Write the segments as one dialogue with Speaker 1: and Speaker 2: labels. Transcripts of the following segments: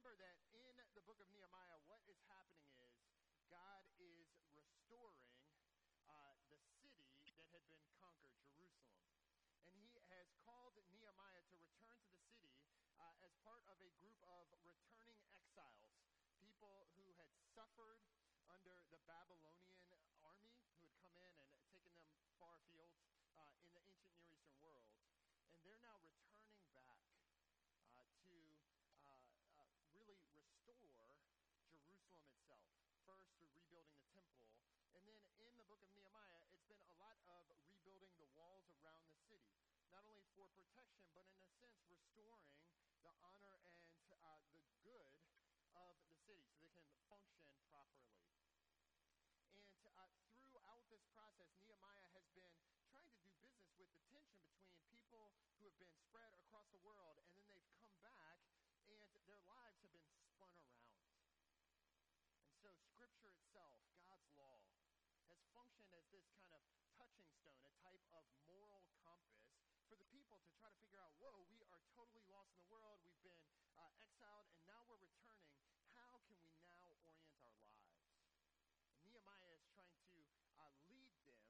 Speaker 1: remember that in the book of Nehemiah, what is happening is God is restoring uh, the city that had been conquered, Jerusalem. And he has called Nehemiah to return to the city uh, as part of a group of returning exiles, people who had suffered under the Babylonian army, who had come in and taken them far afield uh, in the ancient Near Eastern world. And they're now returning back uh, to uh, uh, really restore Itself. First, through rebuilding the temple, and then in the book of Nehemiah, it's been a lot of rebuilding the walls around the city, not only for protection, but in a sense, restoring the honor and uh, the good of the city so they can function properly. And uh, throughout this process, Nehemiah has been trying to do business with the tension between people who have been spread across the world, and then they've come back, and their lives have been spun around. Scripture itself, God's law, has functioned as this kind of touching stone, a type of moral compass for the people to try to figure out whoa, we are totally lost in the world. We've been uh, exiled, and now we're returning. How can we now orient our lives? And Nehemiah is trying to uh, lead them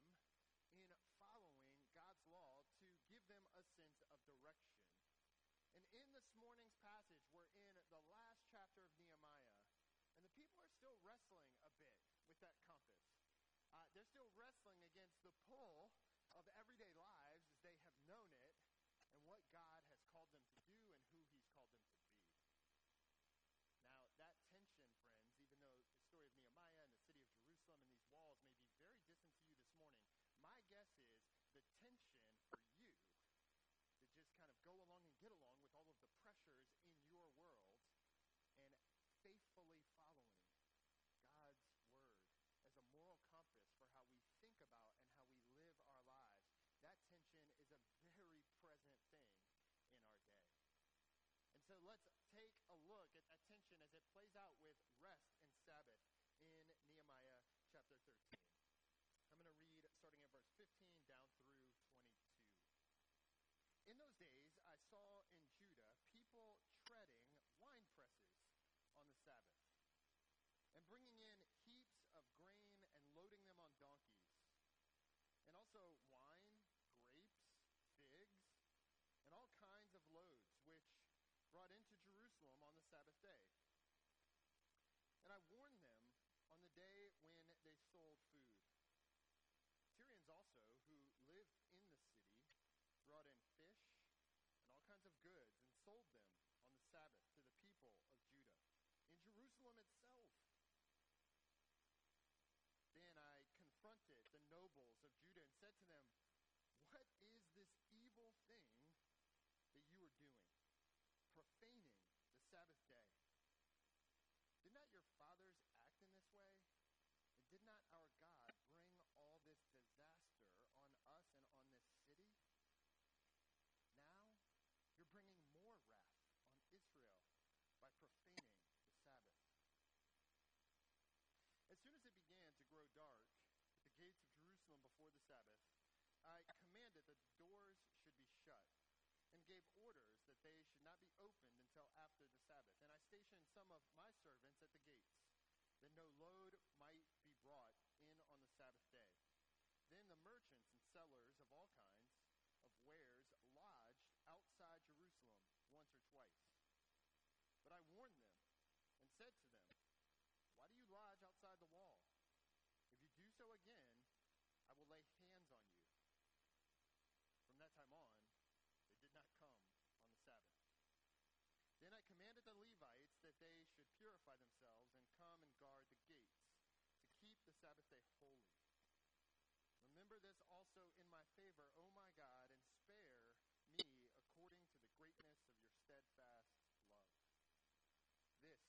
Speaker 1: in following God's law to give them a sense of direction. And in this morning's passage, we're in the last chapter of Nehemiah, and the people are still wrestling a bit with that compass. Uh, they're still wrestling against the pull of everyday lives as they have known it and what God has called them to do and who He's called them to be. Now, that tension, friends, even though the story of Nehemiah and the city of Jerusalem and these walls may be very distant to you this morning, my guess is the tension for you to just kind of go along and get along with all of the pressures in your world and faithfully following God's word as a moral compass for how we think about and how we live our lives. That tension is a very present thing in our day. And so let's take a look at that tension as it plays out with rest and Sabbath in Nehemiah chapter 13. I'm going to read starting at verse 15 down through 22. In those days, I saw in Judah people treading wine presses on the Sabbath and bringing in heaps of grain and loading them on donkeys, and also wine, grapes, figs, and all kinds of loads, which brought into Jerusalem on the Sabbath day. And I warned them on the day when they sold food. Syrians also, who lived in the city, brought in fish and all kinds of goods and sold them on the Sabbath to the people of Judah in Jerusalem itself. Then I confronted the nobles of Judah and said to them, What is this evil thing that you are doing, profaning the Sabbath day? Did not your fathers act in this way? And did not our God bring all this disaster on us and on this city? Now you're bringing more wrath on Israel by profaning the Sabbath. As soon as it began to grow dark at the gates of Jerusalem before the Sabbath, I commanded that the doors should be shut and gave orders they should not be opened until after the Sabbath. And I stationed some of my servants at the gates, that no load might be brought in on the Sabbath day. Then the merchants and sellers of all kinds of wares lodged outside Jerusalem once or twice. But I warned them and said to them, Why do you lodge outside the wall? If you do so again, I will lay hands on you. From that time on, commanded the Levites that they should purify themselves and come and guard the gates to keep the Sabbath day holy. Remember this also in my favor, O my God, and spare me according to the greatness of your steadfast love. This is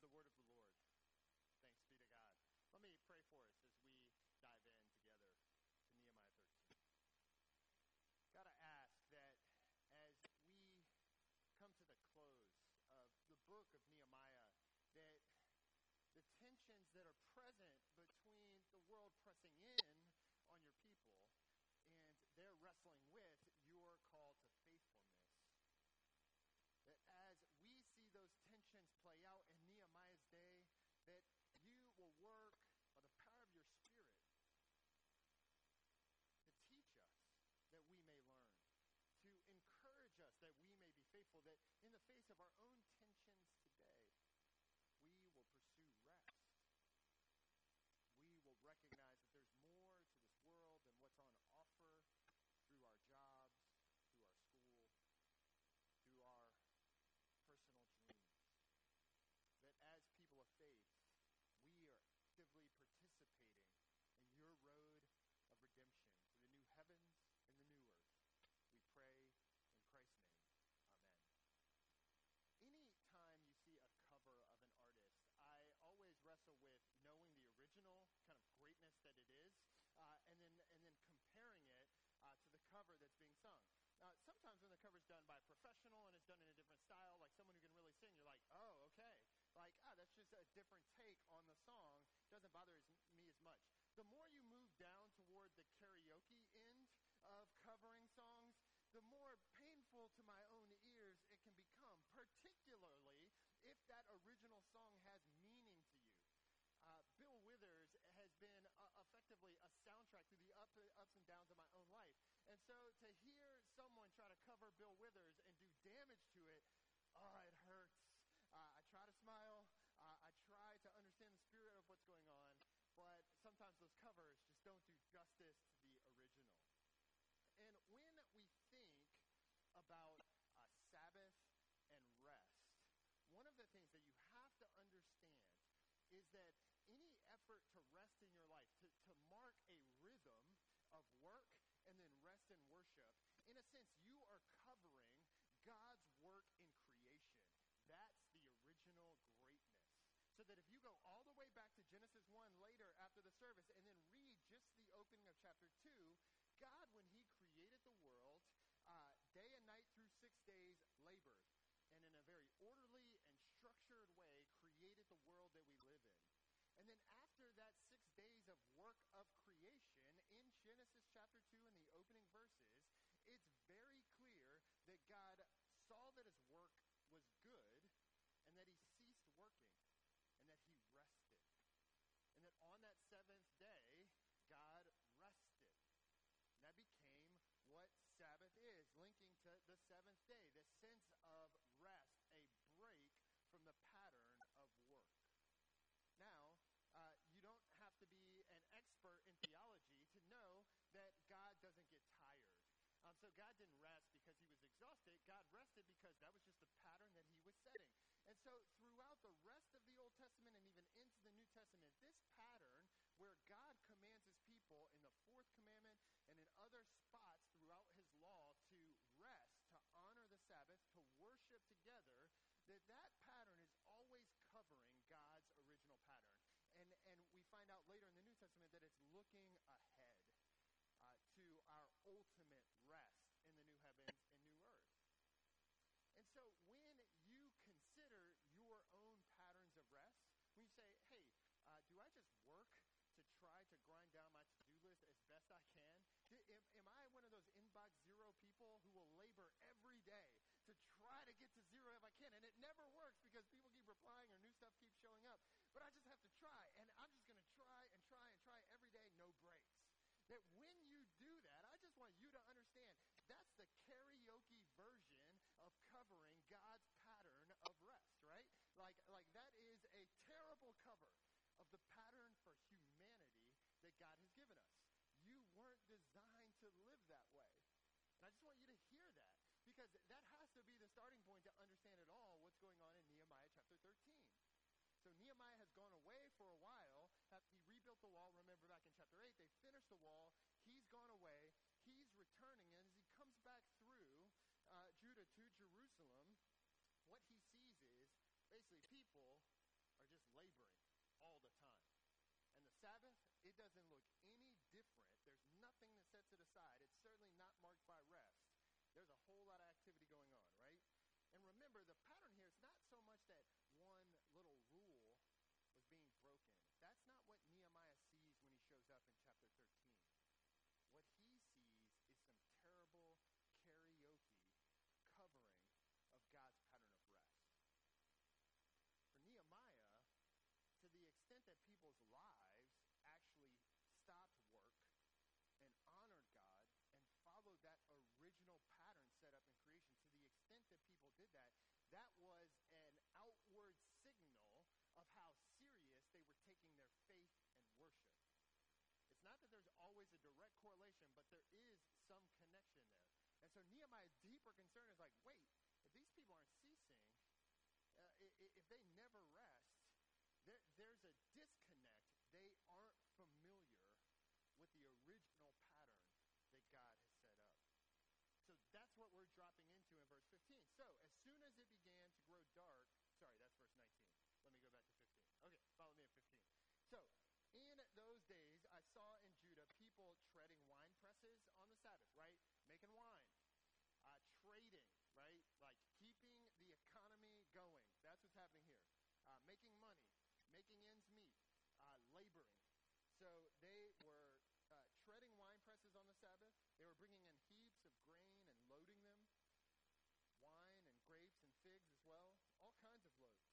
Speaker 1: the word of the Lord. Thanks be to God. Let me pray for us as we dive in together to Nehemiah 13. God, I ask that as we come to the close of the book of Nehemiah, that the tensions that are present between the world pressing in on your people and they're wrestling with your call to faithfulness. That as we see those tensions play out in Nehemiah's day, that you will work by the power of your Spirit to teach us that we may learn, to encourage us that we may be faithful, that in the face of our own tensions today, we will pursue rest. We will recognize that there's more to this world than what's on offer through our jobs, through our school, through our personal dreams. That as people of faith, we are actively participating in your road of redemption to the new heavens and the new earth. We pray in Christ's name. Amen. Any time you see a cover of an artist, I always wrestle with knowing the original kind of greatness that it is, uh, and then and then comparing it uh, to the cover that's being sung. Now, sometimes when the cover's done by a professional and it's done in a different style, like someone who can really sing, you're like, oh, okay. Like, ah, that's just a different take on the song. Doesn't bother as, me as much. The more you move down toward the karaoke end of covering songs, the more painful to my own ears it can become, particularly if that original song has meaning to you. Uh, Bill Withers has been uh, effectively a soundtrack through the up, ups and downs of my own life. And so to hear someone try to cover Bill Withers and do damage to it, oh, it hurts. Uh, I try to smile. Uh, I try to understand the spirit of what's going on. But sometimes those covers just don't do justice to the original. And when we think about uh, Sabbath and rest, one of the things that you have to understand is that any effort to rest in your life, to, to mark a rhythm of work and worship, in a sense, you are covering God's work in creation. That's the original greatness. So that if you go all the way back to Genesis 1 later after the service and then read just the opening of chapter 2, God, when he created the world, uh, day and night through six days, labored. And in a very orderly and structured way, created the world that we live in. And then after that six days of work of creation, in Genesis chapter 2 in the opening verses, it's very clear that God saw that his work was good and that he ceased working and that he rested. And that on that seventh day, God rested. And that became what Sabbath is, linking to the seventh day, the sense of rest, a break from the pattern of work. Now, uh, you don't have to be an expert in theology to know that God doesn't get tired. Um, so God didn't rest because he was exhausted. God rested because that was just the pattern that he was setting. And so throughout the rest of the Old Testament and even into the New Testament, this pattern where God commands his people in the fourth commandment and in other spots throughout his law to rest, to honor the Sabbath, to worship together, that that pattern is always covering God's original pattern. And, and we find out later in the New Testament that it's looking ahead uh, to our ultimate rest in the new heavens and new earth. And so when you consider your own patterns of rest, when you say, hey, uh, do I just work to try to grind down my to-do list as best I can? Am, am, I one of those inbox zero people who will labor every day to try to get to zero if I can? And it never works because people keep replying or new stuff keeps showing up. But I just have to try, and I'm just going to try and try and try every day, no breaks that when you do that, I just want you to understand that's the karaoke version of covering God's pattern of rest, right? Like, like that is a terrible cover of the pattern for humanity that God has given us. You weren't designed to live that way. And I just want you to hear that because that has to be the starting point to understand at all what's going on in Nehemiah chapter 13. So Nehemiah has gone away for a while. He rebuilt the wall. Remember back in chapter 8, they finished the wall. He's gone away. He's returning. And as he comes back through uh, Judah to Jerusalem, what he sees is basically people are just laboring all the time. And the Sabbath, it doesn't look any different. There's nothing that sets it aside. It's certainly not marked by rest. There's a whole lot of activity going on, right? And remember, the pattern here is not so much that one little rule was being broken. That's not what Nehemiah sees when he shows up in chapter 13. What he sees is some terrible karaoke covering of God's pattern of rest. For Nehemiah, to the extent that people's lives actually stopped work and honored God and followed that original pattern set up in creation, to the extent that people did that, that was an outward signal of how serious they were taking their faith and worship. It's not that there's always a direct correlation, but there is some connection there. And so Nehemiah's deeper concern is like, wait, if these people aren't ceasing, uh, if they never rest, there, there's a disconnect. They aren't familiar with the original pattern that God has set up. So what we're dropping into in verse 15. So as soon as it began to grow dark, sorry, that's verse 19. Let me go back to 15. Okay, follow me at 15. So in those days, I saw in Judah people treading wine presses on the Sabbath, right? Making wine, uh, trading, right? Like keeping the economy going. That's what's happening here. Uh, making money, making ends meet, uh, laboring. So they were uh, treading wine presses on the Sabbath. They were bringing in heaps of grain and loading them, wine and grapes and figs as well, all kinds of loads.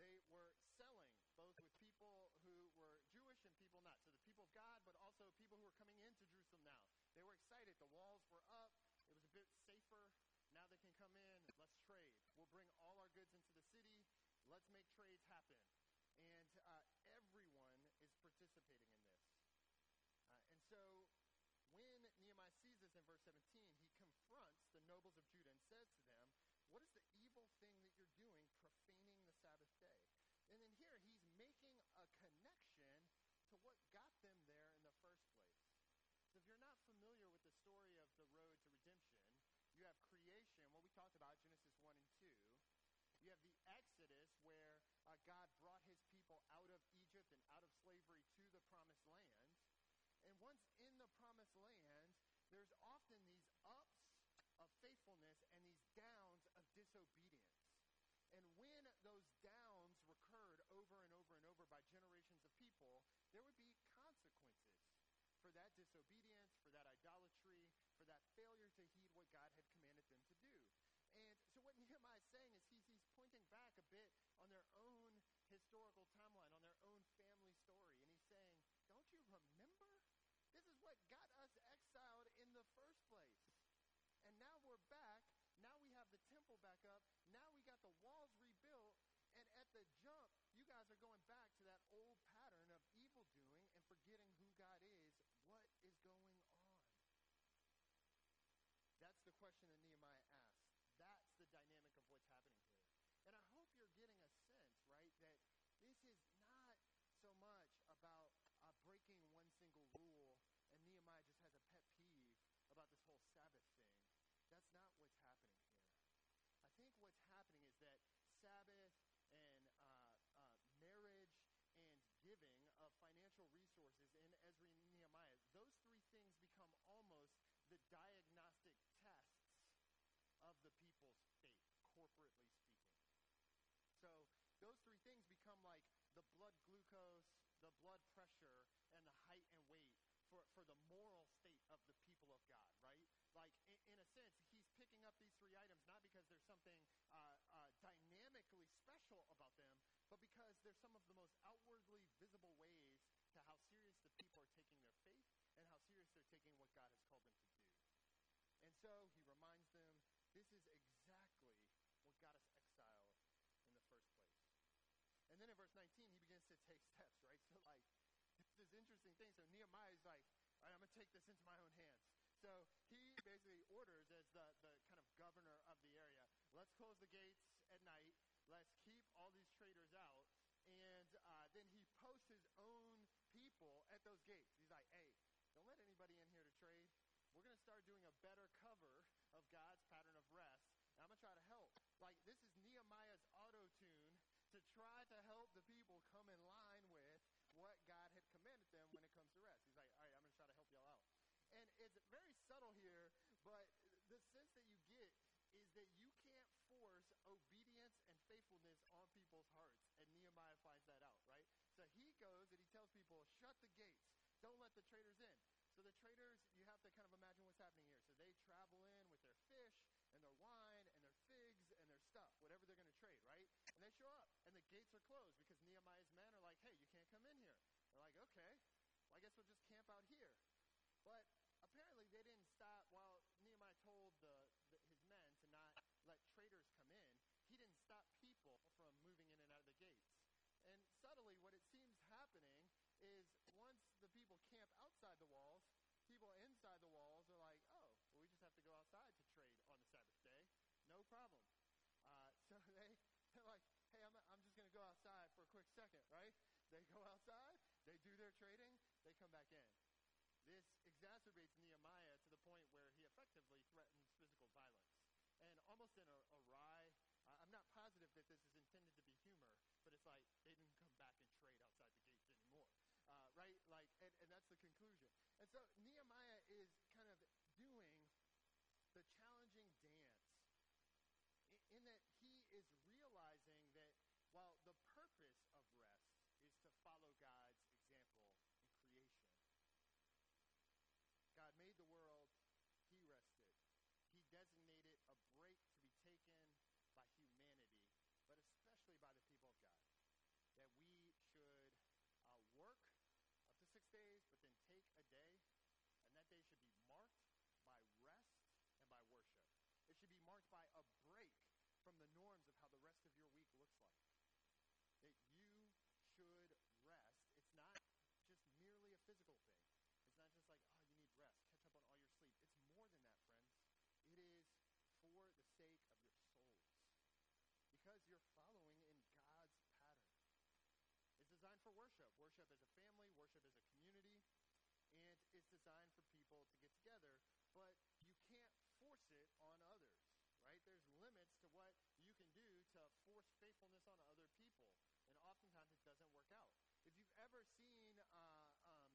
Speaker 1: They were selling both with people who were Jewish and people not. So the people of God, but also people who were coming into Jerusalem now. They were excited. The walls were up. It was a bit safer. Now they can come in. Let's trade. We'll bring all our goods into the city. Let's make trades happen. And uh, everyone is participating in this. Uh, and so when Nehemiah sees this in verse 17, he confronts the nobles of Judah and says to them, What is the evil thing that you're doing, profaning the Sabbath day? And then here he's making connection to what got them there in the first place. So if you're not familiar with the story of the road to redemption, you have creation, what we talked about, Genesis 1 and 2. You have the Exodus, where uh, God brought his people out of Egypt and out of slavery to the promised land. And once in the promised land, there's often these ups of faithfulness and these downs of disobedience. And when those downs recurred over and over and over by generations of people, there would be consequences for that disobedience, for that idolatry, for that failure to heed what God had commanded them to do. And so what Nehemiah is saying is he's, he's pointing back a bit on their own historical timeline, on their own family story. And he's saying, don't you remember? This is what got us exiled in the first place. And now we're back. Now we have the temple back up. Now we got the walls rebuilt. And at the jump, you guys are going back to that old pattern of evil doing and forgetting who God is. What is going on? That's the question that Nehemiah asks. That's the dynamic of what's happening here. And I hope you're getting a sense, right, that this is not so much about uh, breaking one single rule, and Nehemiah just has a pet peeve about this whole Sabbath thing. That's not what's happening here. I think what's happening is that Sabbath and uh, uh, marriage and giving of financial resources in Ezra and Nehemiah, those three things become almost the diagnostic tests of faith, corporately speaking. So those three things become like the blood glucose, the blood pressure, and the height and weight for, for the moral state of the people of God, right? Like, in, in a sense, he's picking up these three items not because there's something uh, uh, dynamically special about them, but because they're some of the most outwardly visible ways to how serious the people are taking their faith and how serious they're taking what God has called them to do. And so he reminds them this is exactly what got us exiled in the first place. And then in verse 19, he begins to take steps, right? So, like, this this interesting thing. So Nehemiah is like, all right, I'm going to take this into my own hands. So he basically orders, as the, the kind of governor of the area, let's close the gates at night. Let's keep all these traders out. And uh, then he posts his own people at those gates. He's like, hey, don't let anybody in here to trade. We're going to start doing a better cover of God's pattern of rest. And I'm going to try to help. Like, this is tune to try to help the people come in line with what God had commanded them when it comes to rest. He's like, all right, I'm going to try to help y'all out. And it's very subtle here, but the sense that you get is that you can't force obedience and faithfulness on people's hearts. And Nehemiah finds that out, right? So he goes and he tells people, shut the gates. Don't let the traders in. So the traders, you have to kind of imagine what's happening here. So they travel in with their fish and their wine and their figs and their stuff, whatever they're going to trade, right? And they show up and the gates are closed because Nehemiah's men are like, hey, you can't come in here. They're like, okay, well, I guess we'll just camp out here. But apparently they didn't stop while Nehemiah told the, the, his men to not let traders come in. He didn't stop people from moving in and out of the gates. And subtly, what it seems happening is once the people camp outside the walls, people inside the walls are like, oh, well, we just have to go outside to trade on the Sabbath day. No problem. Uh, so they, they're like, hey, I'm, I'm just going to go outside for a quick second, right? They go outside, they do their trading, they come back in. This exacerbates Nehemiah to the point where he effectively threatens physical violence. And almost in a, a wry, uh, I'm not positive that this is intended to be humor, but it's like they didn't come back and trade outside the gates anymore uh, right? Like, and, and that's the conclusion. And so Nehemiah is kind of doing the challenging dance in, in that he is purpose of rest is to follow God's example in creation, God made the world, he rested. He designated a break to be taken by humanity, but especially by the people of God. That we should uh, work up to six days, but then take a day, and that day should be marked by rest and by worship. It should be marked by a break from the norms of how the rest of your week looks like. That you should rest. It's not just merely a physical thing. It's not just like, oh, you need rest, catch up on all your sleep. It's more than that, friends. It is for the sake of your souls. Because you're following in God's pattern. It's designed for worship. Worship as a family, worship as a community, and it's designed for people to get together, but you can't force it on others, right? There's limits to what you can do to force faithfulness on other people, and oftentimes it doesn't work out. If you've ever seen uh, um,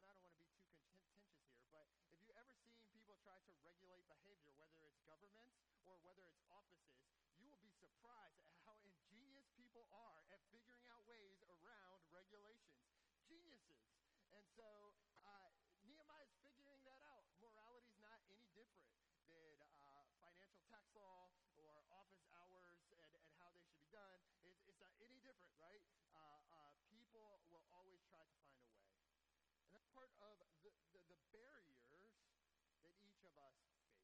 Speaker 1: well, I don't want to be too contentious here, but if you've ever seen people try to regulate behavior, whether it's governments or whether it's offices, you will be surprised at how ingenious people are at figuring out ways regulations. Geniuses. And so uh, is figuring that out. Morality is not any different than uh, financial tax law or office hours and, and how they should be done. It's, it's not any different, right? Uh, uh people will always try to find a way. And that's part of the, the, the barriers that each of us face.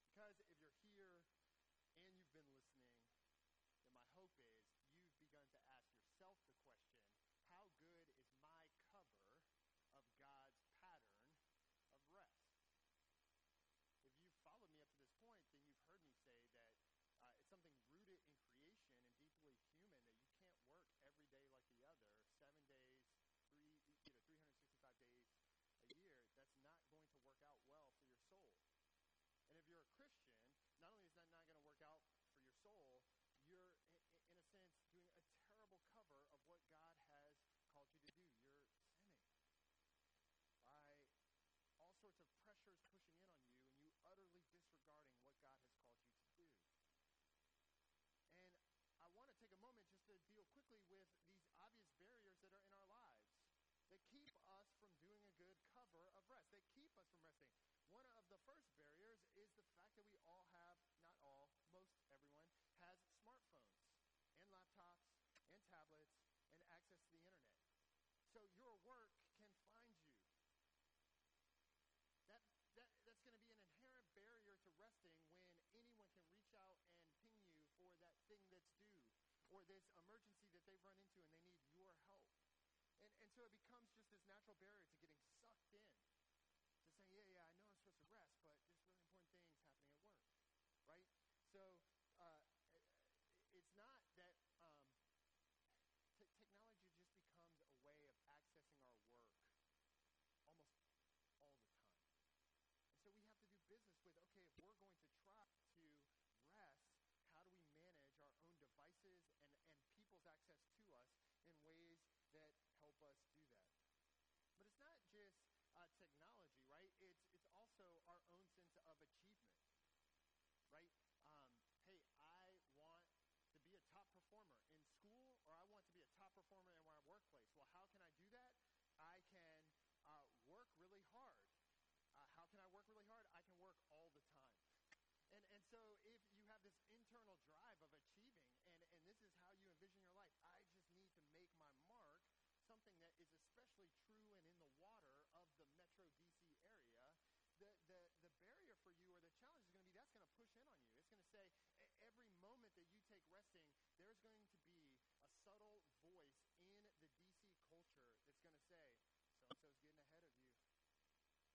Speaker 1: Because if you're here and you've been listening, then my hope is you've begun to ask yourself the question, how good is my cover of God's pattern of rest? If you've followed me up to this point, then you've heard me say that uh, it's something rooted in creation and deeply human that you can't work every day like the other, seven days, three, you know, 365 days a year, that's not going to work out well for your soul. And if you're a Christian, not only is that not going to work out for your soul, you're, in a sense, doing a terrible cover of what God has called you to do. You're sinning by all sorts of pressures pushing in on you and you utterly disregarding what God has called you to do. And I want to take a moment just quickly with these obvious barriers that are in our lives that keep us from doing a good cover of rest, that keep us from resting. One of the first barriers is the fact that we all have, not all, most everyone, has smartphones and laptops and tablets and access to the internet. So your work can find you. That, that, that's going to be an inherent barrier to resting when anyone can reach out and ping you for that thing that's due or this emergency that they've run into and they need your help. and and so it becomes just this natural barrier to getting sucked in, to saying, yeah, yeah, I know I'm supposed to rest, but there's really important things happening at work, right? So uh, it's not that um, t- technology just becomes a way of accessing our work almost all the time. And so we have to do business with, okay, if we're going to try to rest, how do we manage our own devices and, and people's access to us in ways that help us do that? But it's not just uh, technology, right? It's, it's also our own sense of achievement, right? Um, hey, I want to be a top performer in school or I want to be a top performer in my workplace. Well, how can I do that? I can uh, work really hard. Uh, how can I work really hard? I can work all the time. And, and so if you have this internal drive of achieving, and, and this is how you envision your life, I just need to make my mark, something that is especially true and in the water of the Metro DC area, the, the, the barrier for you or the challenge is going to be that's going to push in on you. It's going to say every moment that you take resting, there's going to be a subtle voice in the DC culture that's going to say, so and so's getting ahead of you.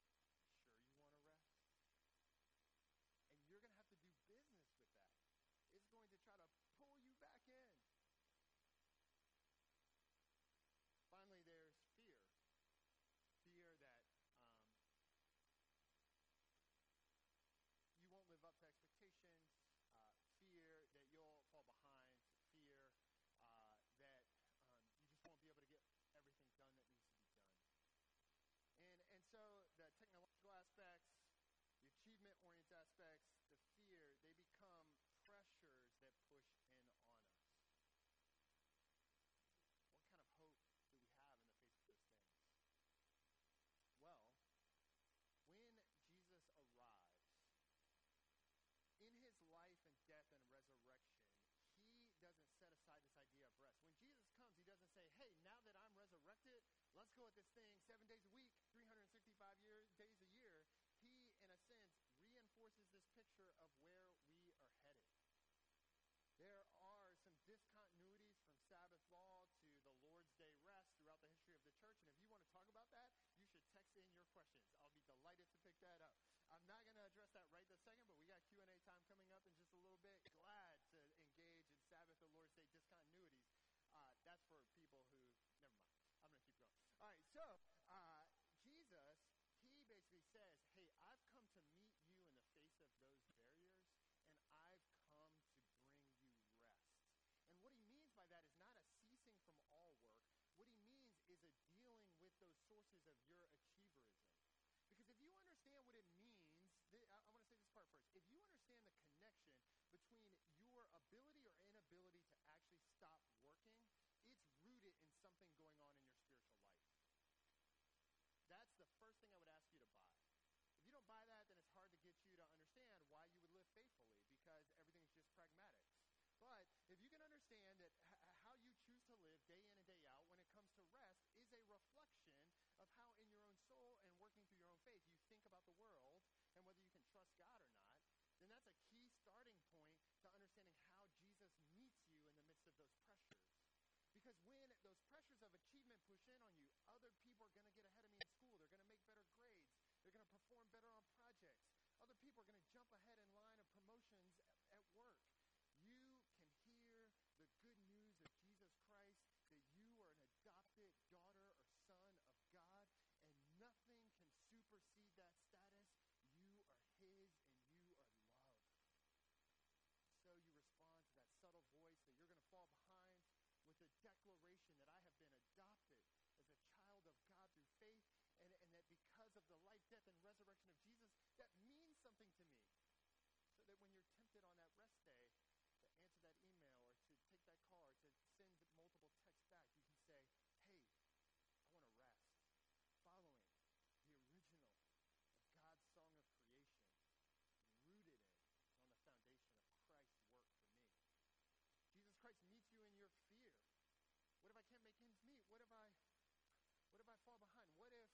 Speaker 1: Sure, you want to rest? And you're going to have to do business with that. It's going to try to pull you back in. Finally, there's fear. Fear that um, you won't live up to expectations, uh, fear that you'll fall behind, fear uh, that um, you just won't be able to get everything done that needs to be done. And, and so the technological aspects, the achievement-oriented aspects, the fear, they become pressures that push in on us. What kind of hope do we have in the face of those things? Well, when Jesus arrives, in his life and death and resurrection, he doesn't set aside this idea of rest. When Jesus comes, he doesn't say, hey, now that I'm resurrected, let's go at this thing seven days a week, 365 year, days a year. He, in a sense, reinforces this picture of where we are headed. There are some discontinuities from Sabbath law to the Lord's Day rest throughout the history of the church. And if you want to talk about that, you should text in your questions. I'll be delighted to pick that up. I'm not going to address that right this second, but we got Q&A time coming up in just a little bit. Glad to engage in Sabbath or Lord's Day discontinuities. Uh, that's for people who, never mind. I'm going to keep going. All right, so uh, Jesus, he basically says, hey, I've come to meet you in the face of those barriers, and I've come to bring you rest. And what he means by that is not a ceasing from all work. What he means is a dealing with those sources of your achieverism. Because if you understand what it means, I, I want to say this part first. If you understand the connection between your ability or inability to actually stop working, it's rooted in something going on in your spiritual life. That's the first thing I would ask you to buy. If you don't buy that, then it's hard to get you to understand why you would live faithfully because everything's just pragmatic. But if you can understand that h- how you choose to live day in and day out when it comes to rest is a reflection of how in your own soul and working through your own faith you think about the world and whether you can trust God or not, then that's a key starting point to understanding how Jesus meets you in the midst of those pressures. Because when those pressures of achievement push in on you, other people are going to get ahead of me in school. They're going to make better grades. They're going to perform better on projects. Other people are going to jump ahead in line of promotions at, at work. You can hear the good news of Jesus Christ that you are an adopted daughter or son of God, and nothing can supersede that status. You are His and you are loved. So you respond to that subtle voice that you're going to fall behind with a declaration that I have been adopted as a child of God through faith, and, and that because of the life, death, and resurrection of Jesus, that means something to me. fall behind? What if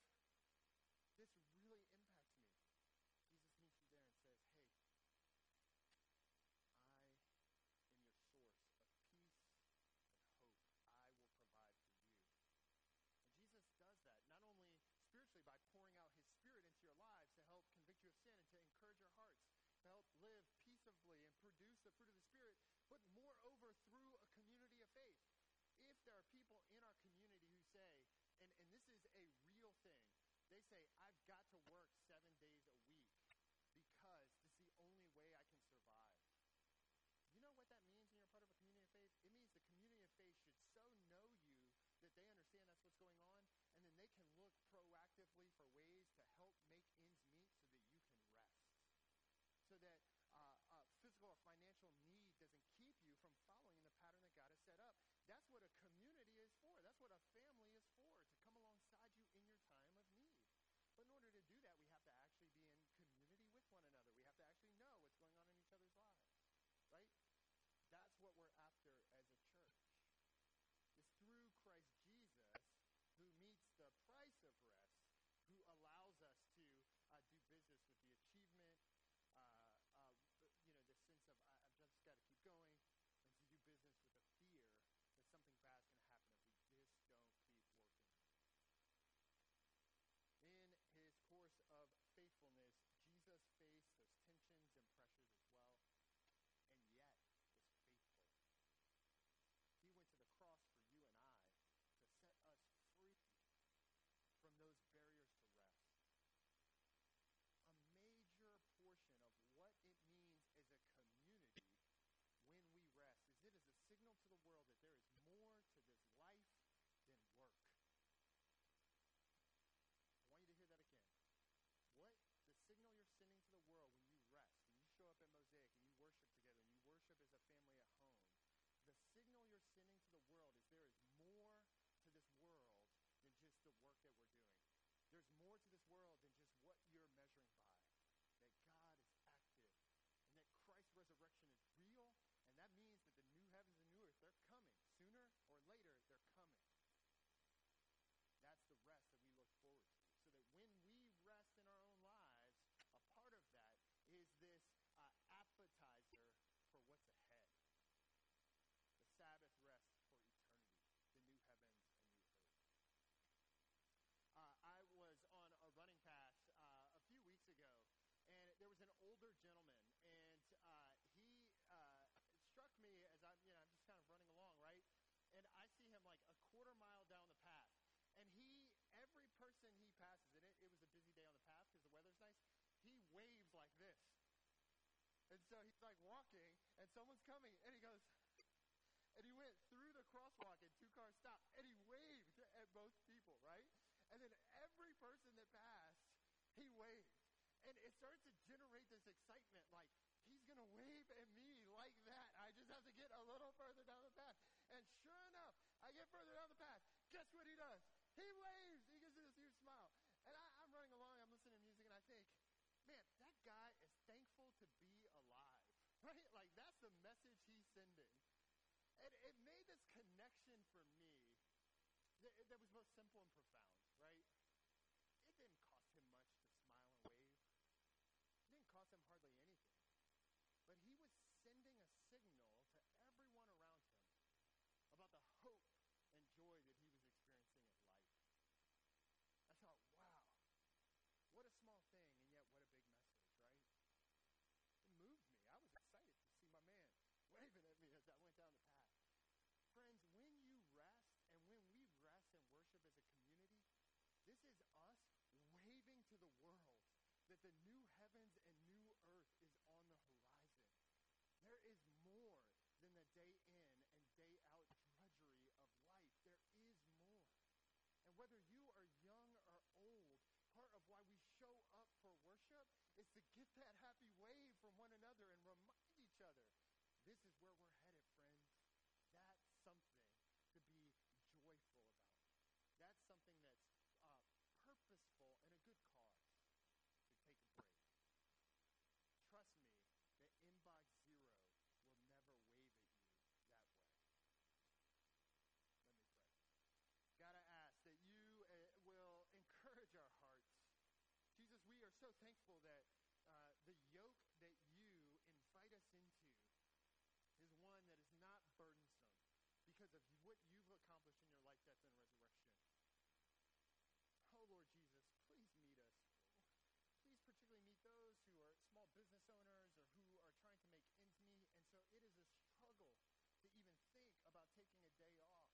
Speaker 1: this really impacts me? Jesus meets you there and says, hey, I am your source of peace and hope. I will provide for you. And Jesus does that not only spiritually by pouring out his spirit into your lives to help convict you of sin and to encourage your hearts, to help live peaceably and produce the fruit of the Spirit, but moreover through a community of faith. If there are people in our community who say, is a real thing, they say, I've got to work seven days a week because is the only way I can survive. You know what that means when you're part of a community of faith? It means the community of faith should so know you that they understand that's what's going on, and then they can look proactively for ways to help make ends meet so that you can rest. So that uh, uh, physical or financial need doesn't keep you from following the pattern that God has set up. That's what a community is for. That's what a family is for, to come alongside you in your time of need. But in order to do that, we have to actually be in community with one another. We have to actually know what's going on in each other's lives, right? That's what we're after as a church. Is through Christ Jesus, who meets the price of rest, who allows us to uh, do business with the achievement, uh, uh, you know, the sense of I, have just got to keep going, and to do business with the fear that something bad is going to happen if we just don't keep working. In his course of faithfulness, Jesus faced those tensions and pressures as well, and yet was faithful. He went to the cross for you and I to set us free from those barriers to rest a major portion of what it means as a community when we rest is it is a signal to the world that there is more to this life than work. I want you to hear that again. What the signal you're sending to the world when you rest, when you show up at Mosaic and you worship together and you worship as a family at home, the signal you're sending to the world is there is more to this world than just the work that we're doing. There's more to this world than just what you're measuring by. That God is active and that Christ's resurrection is real, and that means that the new heavens and new earth, they're coming. Sooner or later, they're coming. That's the rest that we look forward to. So that when we rest in our own lives, a part of that is this uh, appetizer for what's ahead. The Sabbath rest for eternity, the new heavens uh, I was on a running path uh, a few weeks ago, and there was an older gentleman, and uh, he uh, struck me as I'm, you know, I'm just kind of running along, right? And I see him like a quarter mile down the path, and he, every person he passes, and it, it was a busy day on the path because the weather's nice. He waves like this, and so he's like walking, and someone's coming, and he goes. And he went through the crosswalk and two cars stopped and he waved at both people, right? And then every person that passed, he waved. And it started to generate this excitement like, he's going to wave at me like that. I just have to get a little further down the path. And sure enough, I get further down the path. Guess what he does? He waves. He gives me this huge smile. And I, I'm running along. I'm listening to music, and I think, man, that guy is thankful to be alive. Right? Like, that's the message he's sending. And it made this connection for me that, that was both simple and profound, right? It didn't cost him much to smile and wave. It didn't cost him hardly anything. But he was sending a signal to everyone around him about the hope and joy that he was experiencing in life. I thought, wow, what a small thing, and yet what a big message, right? It moved me. I was excited to see my man waving at me as I went down the path. Friends, when you rest, and when we rest and worship as a community, this is us waving to the world that the new heavens and new earth is on the horizon. There is more than the day in and day out drudgery of life. There is more. And whether you are young or old, part of why we show up for worship is to get that happy wave from one another and remind each other this is where we're headed, friends. That's something to be joyful about. That's something that's uh, purposeful and a good cause to take a break. Trust me that inbox zero will never wave at you that way. Let me pray. God, I ask that you uh, will encourage our hearts. Jesus, we are so thankful that uh, the yoke that you invite us into is one that is not burdensome because of what you've accomplished in your life, death, and resurrection. Oh, Lord Jesus, please meet us. Please particularly meet those who are small business owners or who are trying to make ends meet And so it is a struggle to even think about taking a day off